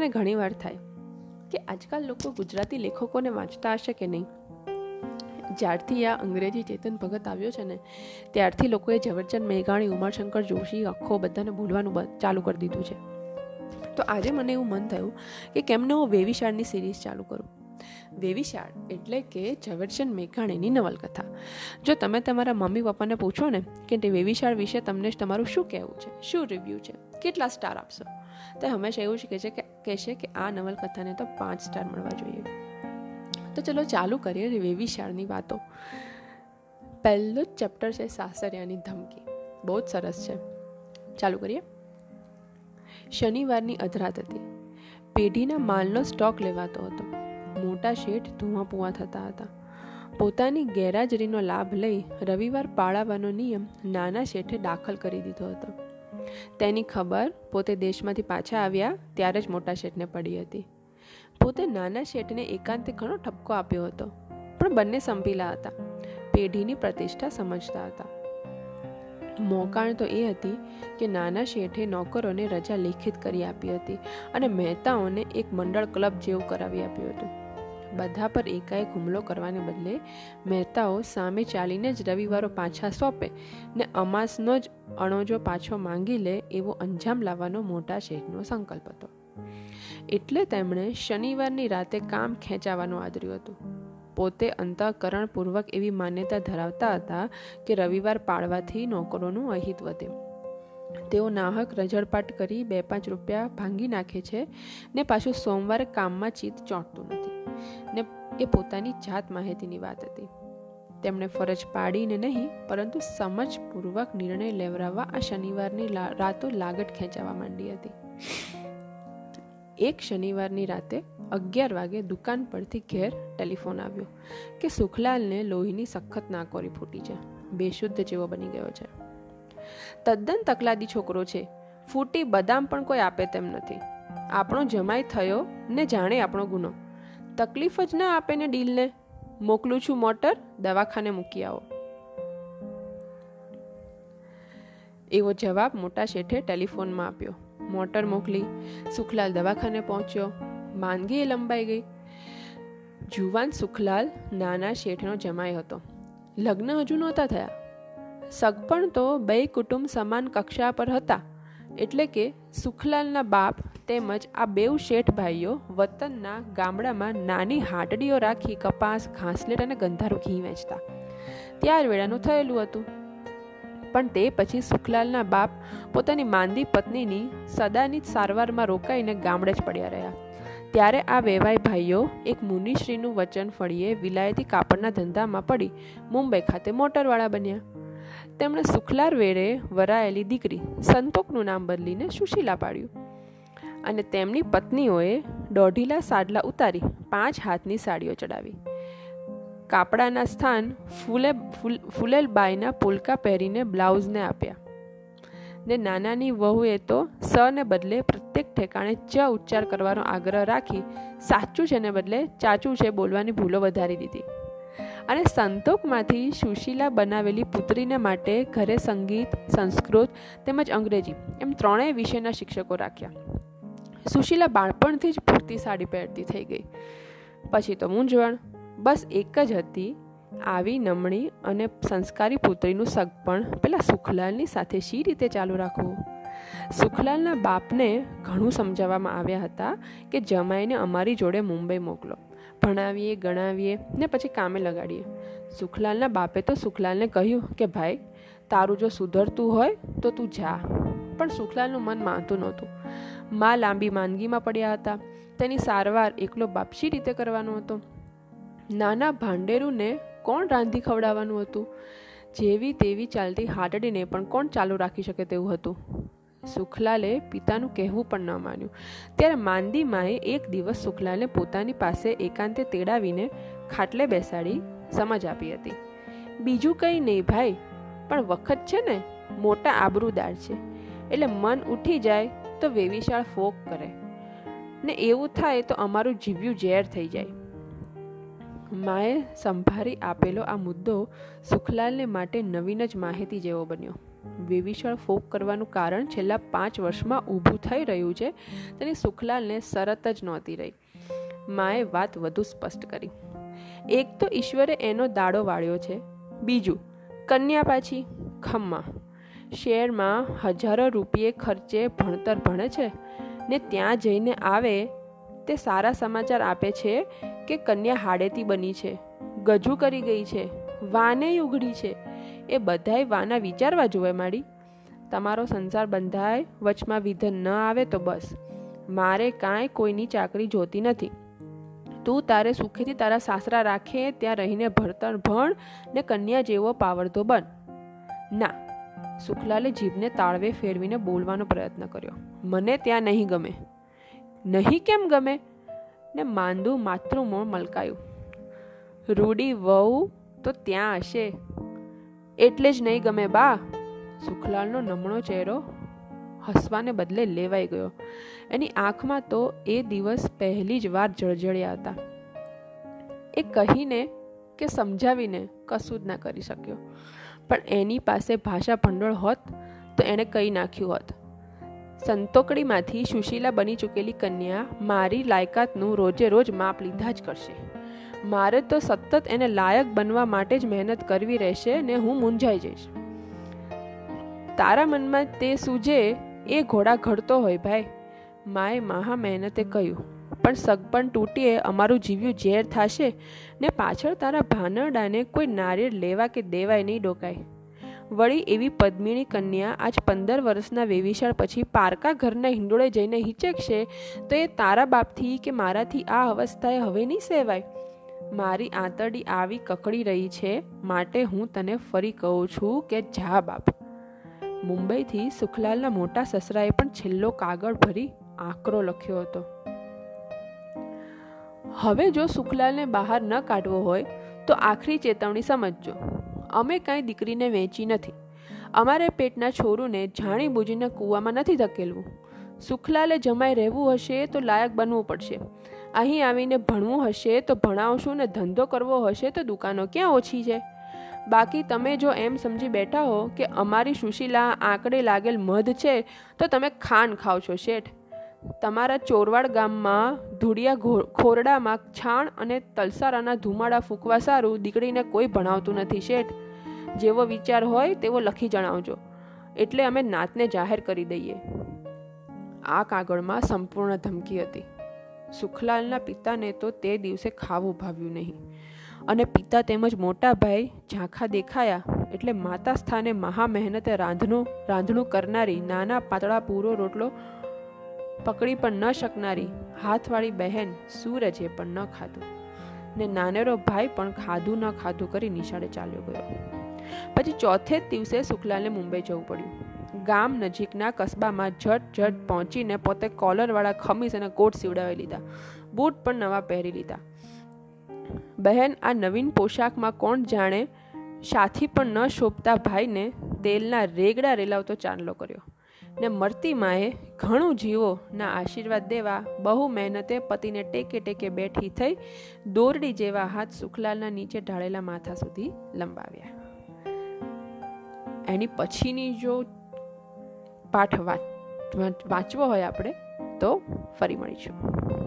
મને ઘણીવાર થાય કે આજકાલ લોકો ગુજરાતી લેખકોને વાંચતા હશે કે નહીં? જ્યારથી આ અંગ્રેજી ચેતન ભગત આવ્યો છે ને, ત્યારથી લોકોએ ઝવેરચંદ મેઘાણી, ઉમાશંકર જોશી, આખો બધાને ભૂલવાનું ચાલુ કરી દીધું છે. તો આજે મને એવું મન થયું કે કેમને હું વેવિશાળની સિરીઝ ચાલુ કરું? વેવિશાળ એટલે કે ઝવેરચંદ મેઘાણીની નવલકથા. જો તમે તમારા મમ્મી પપ્પાને પૂછો ને કે વેવિશાળ વિશે તમને તમારું શું કહેવું છે, શું રિવ્યૂ છે, કેટલા સ્ટાર આપશો? તો હંમેશા એવું જ છે કે કહેશે કે આ નવલકથાને તો પાંચ સ્ટાર મળવા જોઈએ. તો ચલો ચાલુ કરીએ વેવિશાળની વાતો. પહેલું જ ચેપ્ટર છે સાસરિયાની ધમકી. બહુ જ સરસ છે. ચાલુ કરીએ. શનિવારની અધરાત હતી. પેઢીના માલનો સ્ટોક લેવાતો હતો. મોટા શેઠ ધુઆ પુઆ થતા હતા. પોતાની ગેરહાજરીનો લાભ લઈ રવિવાર પાળાવાનો નિયમ નાના શેઠે દાખલ કરી દીધો હતો. તેની ખબર પોતે દેશમાંથી પાછા આવ્યા ત્યારે જ મોટા શેઠને પડી હતી. પોતે નાના શેઠને એકાંતે ઘણો ઠપકો આપ્યો હતો, પણ બંને સંપીલા હતા, પેઢીની પ્રતિષ્ઠા સમજતા હતા. મોકાણ તો એ હતી કે નાના શેઠે નોકરોને રજા લિખિત કરી આપી હતી અને મહેતાઓને એક મંડળ ક્લબ જેવું કરાવી આપ્યું હતું. બધા પર એકાએક હુમલો કરવાને બદલે મહેતાઓ સામે ચાલીને જ રવિવારો પાછા સોંપે ને અમાસનો જ અણોજો પાછો માંગી લે એવો અંજામ લાવવાનો મોટા શેઠનો સંકલ્પ હતો. એટલે તેમણે શનિવારની રાતે કામ ખેંચાવાનું આદર્યું હતું. પોતે અંતઃકરણપૂર્વક એવી માન્યતા ધરાવતા હતા કે રવિવાર પાળવાથી નોકરોનું અહિત વધે. તેઓ નાહક રજળપાટ કરી બે પાંચ રૂપિયા ભાંગી નાખે છે ને પાછું સોમવારે કામમાં ચિત્ત ચોંટતું નથી. ને એ પોતાની જાત માહિતીની વાત હતી. તેમણે ફરજ પાડીને નહીં, પરંતુ સમજપૂર્વક નિર્ણય લેવરાવવા આ શનિવારની રાતો લાગટ ખેંચાવા માંડી હતી. એક શનિવારની રાતે અગિયાર વાગે દુકાન પરથી ઘેર ટેલિફોન આવ્યો કે સુખલાલને લોહીની સખત નાકોરી ફૂટી છે. બેશુદ્ધ જેવો બની ગયો છે. તદ્દન તકલાદી છોકરો છે. ફૂટી બદામ પણ કોઈ આપે તેમ નથી. આપણો જમાઈ થયો ને જાણે આપણો ગુનો. તકલીફ જ ના આપે ને ડીલને. મોકલું છું મોટર, દવાખાને મૂકી આવો. એવો જવાબ મોટા શેઠે ટેલિફોનમાં આપ્યો. મોટર મોકલી, સુખલાલ દવાખાને પહોંચ્યો. માંદગી એ લંબાઈ ગઈ. જુવાન સુખલાલ નાના શેઠનો જમાઈ હતો. લગ્ન હજુ નહોતા થયા. સગપણ તો બે કુટુંબ સમાન કક્ષા પર હતા. એટલે કે સુખલાલના બાપ તેમજ આ બેઉ શેઠ ભાઈઓ વતનના ગામડામાં નાની હાટડીઓ રાખી કપાસ, ઘાસલેટ અને ગંધારું ઘી વેચતા. ત્યાર વેળાનું થયેલું હતું. પણ તે પછી સુખલાલના બાપ પોતાની માંદી પત્નીની સદાની જ સારવારમાં રોકાઈને ગામડે જ પડ્યા રહ્યા. ત્યારે આ વેવાય ભાઈઓ એક મુનિશ્રીનું વચન ફળીએ વિલાયતી કાપડના ધંધામાં પડી મુંબઈ ખાતે મોટરવાળા બન્યા. તેમણે સુખલાર વેળે વરાયેલી દીકરી સંતોકનું નામ બદલીને સુશીલા પાડ્યું. અને તેમની પત્નીઓએ દોઢીલા સાડલા ઉતારી પાંચ હાથની સાડીઓ ચડાવી. કાપડાના સ્થાન ફૂલે ફૂલેલ બાઈના પોલકા પહેરીને બ્લાઉઝને આપ્યા. ને નાનાની વહુએ તો સ ને બદલે પ્રત્યેક ઠેકાણે ચ ઉચ્ચાર કરવાનો આગ્રહ રાખી સાચું છે ને બદલે ચાચું છે બોલવાની ભૂલો વધારી દીધી. અને સંતોકમાંથી સુશીલા બનાવેલી પુત્રીને માટે ઘરે સંગીત, સંસ્કૃત તેમજ અંગ્રેજી એમ ત્રણેય વિષયના શિક્ષકો રાખ્યા. સુશીલા બાળપણથી જ પૂરતી સાડી પહેરતી થઈ ગઈ. પછી તો મૂંઝવણ. બસ એક જ હતી. આવી નમણી અને સંસ્કારી પુત્રીનું સગપણ પેલા સુખલાલની સાથે શી રીતે ચાલુ રાખવું? સુખલાલના બાપને ઘણું સમજાવવામાં આવ્યા હતા કે જમાઈને અમારી જોડે મુંબઈ મોકલો. ભણાવીએ, ગણાવીએ ને પછી કામે લગાડીએ. સુખલાલના બાપે તો સુખલાલને કહ્યું કે, ભાઈ, તારું જો સુધરતું હોય તો તું જા. પણ સુખલાલનું મન માનતું નહોતું. મા લાંબી માંદગીમાં પડ્યા હતા. તેની સારવાર એકલો બાપશી રીતે કરવાનો હતો? નાના ભાંડેરુને કોણ રાંધી ખવડાવવાનું હતું? જેવી તેવી ચાલતી હાટડીને પણ કોણ ચાલુ રાખી શકે તેવું હતું? સુખલાલે પિતાનું કહેવું પણ ન માન્યું. ત્યારે માંદી માએ એક દિવસ સુખલાલને પોતાની પાસે એકાંતે તેડાવીને ખાટલે બેસાડી સમજ આપી હતી. બીજું કંઈ નહીં ભાઈ, પણ વખત છે ને, મોટા આબરૂદાર છે. એટલે મન ઉઠી જાય તો વેવિશાળ ફોક કરે. ને એવું થાય તો અમારું જીવ્યું ઝેર થઈ જાય. માએ સંભાળી આપેલો આ મુદ્દો સુખલાલને માટે નવીન જ માહિતી જેવો બન્યો. વિભીષણ ફોક કરવાનું કારણ છેલ્લા પાંચ વર્ષમાં ઊભું થઈ રહ્યું છે. તેની સુખલાલને શરત જ નહોતી રહી. માએ વાત વધુ સ્પષ્ટ કરી. એક તો ઈશ્વરે એનો દાડો વાળ્યો છે. બીજું, કન્યા પાછી, ખમ્મા. શહેરમાં હજારો રૂપિયે ખર્ચે ભણતર ભણે છે ને ત્યાં જઈને આવે તે સારા સમાચાર આપે છે કે કન્યા હાડેતી બની છે. ગજુ કરી ગઈ છે. વાને ઉઘડી છે. એ બધાય વાના વિચારવા જોવે માડી. તમારો સંસાર બંધાય, વચમાં વિધન ન આવે તો બસ. મારે કાંઈ કોઈની ચાકરી જોતી નથી. તું તારે સુખેથી તારા સાસરા રાખે, ત્યાં રહીને ભણતર ભણ ને કન્યા જેવો પાવરધો બન. ના, સુખલાલે જીભને તાળવે ફેરવીને બોલવાનો પ્રયત્ન કર્યો. મને ત્યાં નહીં ગમે. નહીં કેમ ગમે? ને માંદું માતૃમોળ મલકાયું. રૂડી વહુ તો ત્યાં હશે. એટલે જ નહીં ગમે બા. સુખલાલનો નમણો ચહેરો હસવાને બદલે લેવાઈ ગયો. એની આંખમાં તો એ દિવસ પહેલી જ વાર જળજળ્યા હતા. એ કહીને કે સમજાવીને કશું જ ના કરી શક્યો. પણ એની પાસે ભાષા ભંડોળ હોત તો એણે કહી નાખ્યું હોત. સંતોકડીમાંથી સુશીલા બની ચૂકેલી કન્યા મારી લાયકાતનું રોજે રોજ માપ લીધા જ કરશે. મારે તો સતત એને લાયક બનવા માટે જ મહેનત કરવી રહેશે ને હું મૂંઝાઈ જઈશ. તારા મનમાં તે સૂજે એ ઘોડા ઘડતો હોય ભાઈ. માએ મહા મહેનતે કહ્યું, પણ સગપણ તૂટીએ, અમારું જીવ્યું ઝેર થશે ને પાછળ તારા ભાનરડાને કોઈ નારિયેળ લેવા કે દેવાય નહીં ડોકાય. વળી એવી પદ્મિણી કન્યા આજ પંદર વર્ષના વેવિશાળ પછી પારકા ઘરના હિંડોળે જઈને હિચકશે તો એ તારા બાપથી કે મારાથી આ અવસ્થાએ હવે નહીં સેવાય? મારી આંતરડી આવી કકડી રહી છે, માટે હું તને ફરી કહું છું કે જા બાપ. મુંબઈથી સુખલાલના મોટા સસરાએ પણ છેલ્લો કાગળ ભરી આકરો લખ્યો હતો. હવે જો સુખલાલને બહાર ન કાઢવો હોય, તો આખરી ચેતવણી સમજજો. અમે કાંઈ દીકરીને વેચી નથી. અમારે પેટના છોરુને જાણી બૂજીને કૂવામાં નથી ધકેલવું. સુખલાલે જમાઈ રહેવું હશે તો લાયક બનવું પડશે. અહીં આવીને ભણવું હશે તો ભણાવશું ને ધંધો કરવો હશે તો દુકાનો ક્યાં ઓછી છે? બાકી તમે જો એમ સમજી બેઠા હો કે અમારી સુશીલા આંકડે લાગેલ મધ છે તો તમે ખાંડ ખાવ છો શેઠ. તમારા ચોરવાડ ગામમાં ધૂળિયા ખોરડામાં છાણ અને તલસારાના ધુમાડા ફૂંકવા સારું દીકરીને કોઈ ભણાવતું નથી શેઠ. જેવો વિચાર હોય તેવો લખી જણાવજો. એટલે અમે નાતને જાહેર કરી દઈએ. આ કાગળમાં સંપૂર્ણ ધમકી હતી. સુખલાલના પિતાને તો તે દિવસે ખાવું ભાવ્યું નહીં. અને પિતા તેમજ મોટા ભાઈ ઝાંખા દેખાયા એટલે માતા સ્થાને મહા મહેનતે રાંધણું રાંધણું કરનારી નાના પાતળા પૂરો રોટલો પકડી પણ ન શકનારી હાથવાળી બહેન સૂરજે પણ ન ખાધું ને નાનેરો ભાઈ પણ ખાધું ન ખાધું કરી નિશાળે ચાલ્યો ગયો. પછી ચોથે જ દિવસે શુક્લાને મુંબઈ જવું પડ્યું. ગામ નજીકના કસ્બામાં ઝટ ઝટ પહોંચીને પોતે કોલરવાળા ખમીસ અને કોટ સીવડાવી લીધા. બૂટ પણ નવા પહેરી લીધા. બહેન, આ નવીન પોશાકમાં કોણ જાણે સાથી પણ ન શોભતા ભાઈને તેલના રેગડા રેલાવતો ચાંદલો કર્યો ને મરતી માએ ઘણું જીવો ના આશીર્વાદ દેવા બહુ મહેનતે પતિને ટેકે ટેકે બેઠી થઈ દોરડી જેવા હાથ સુખલાલના નીચે ઢાળેલા માથા સુધી લંબાવ્યા. એની પછીની જો પાઠ વાંચવો હોય આપણે તો ફરી મળીશું.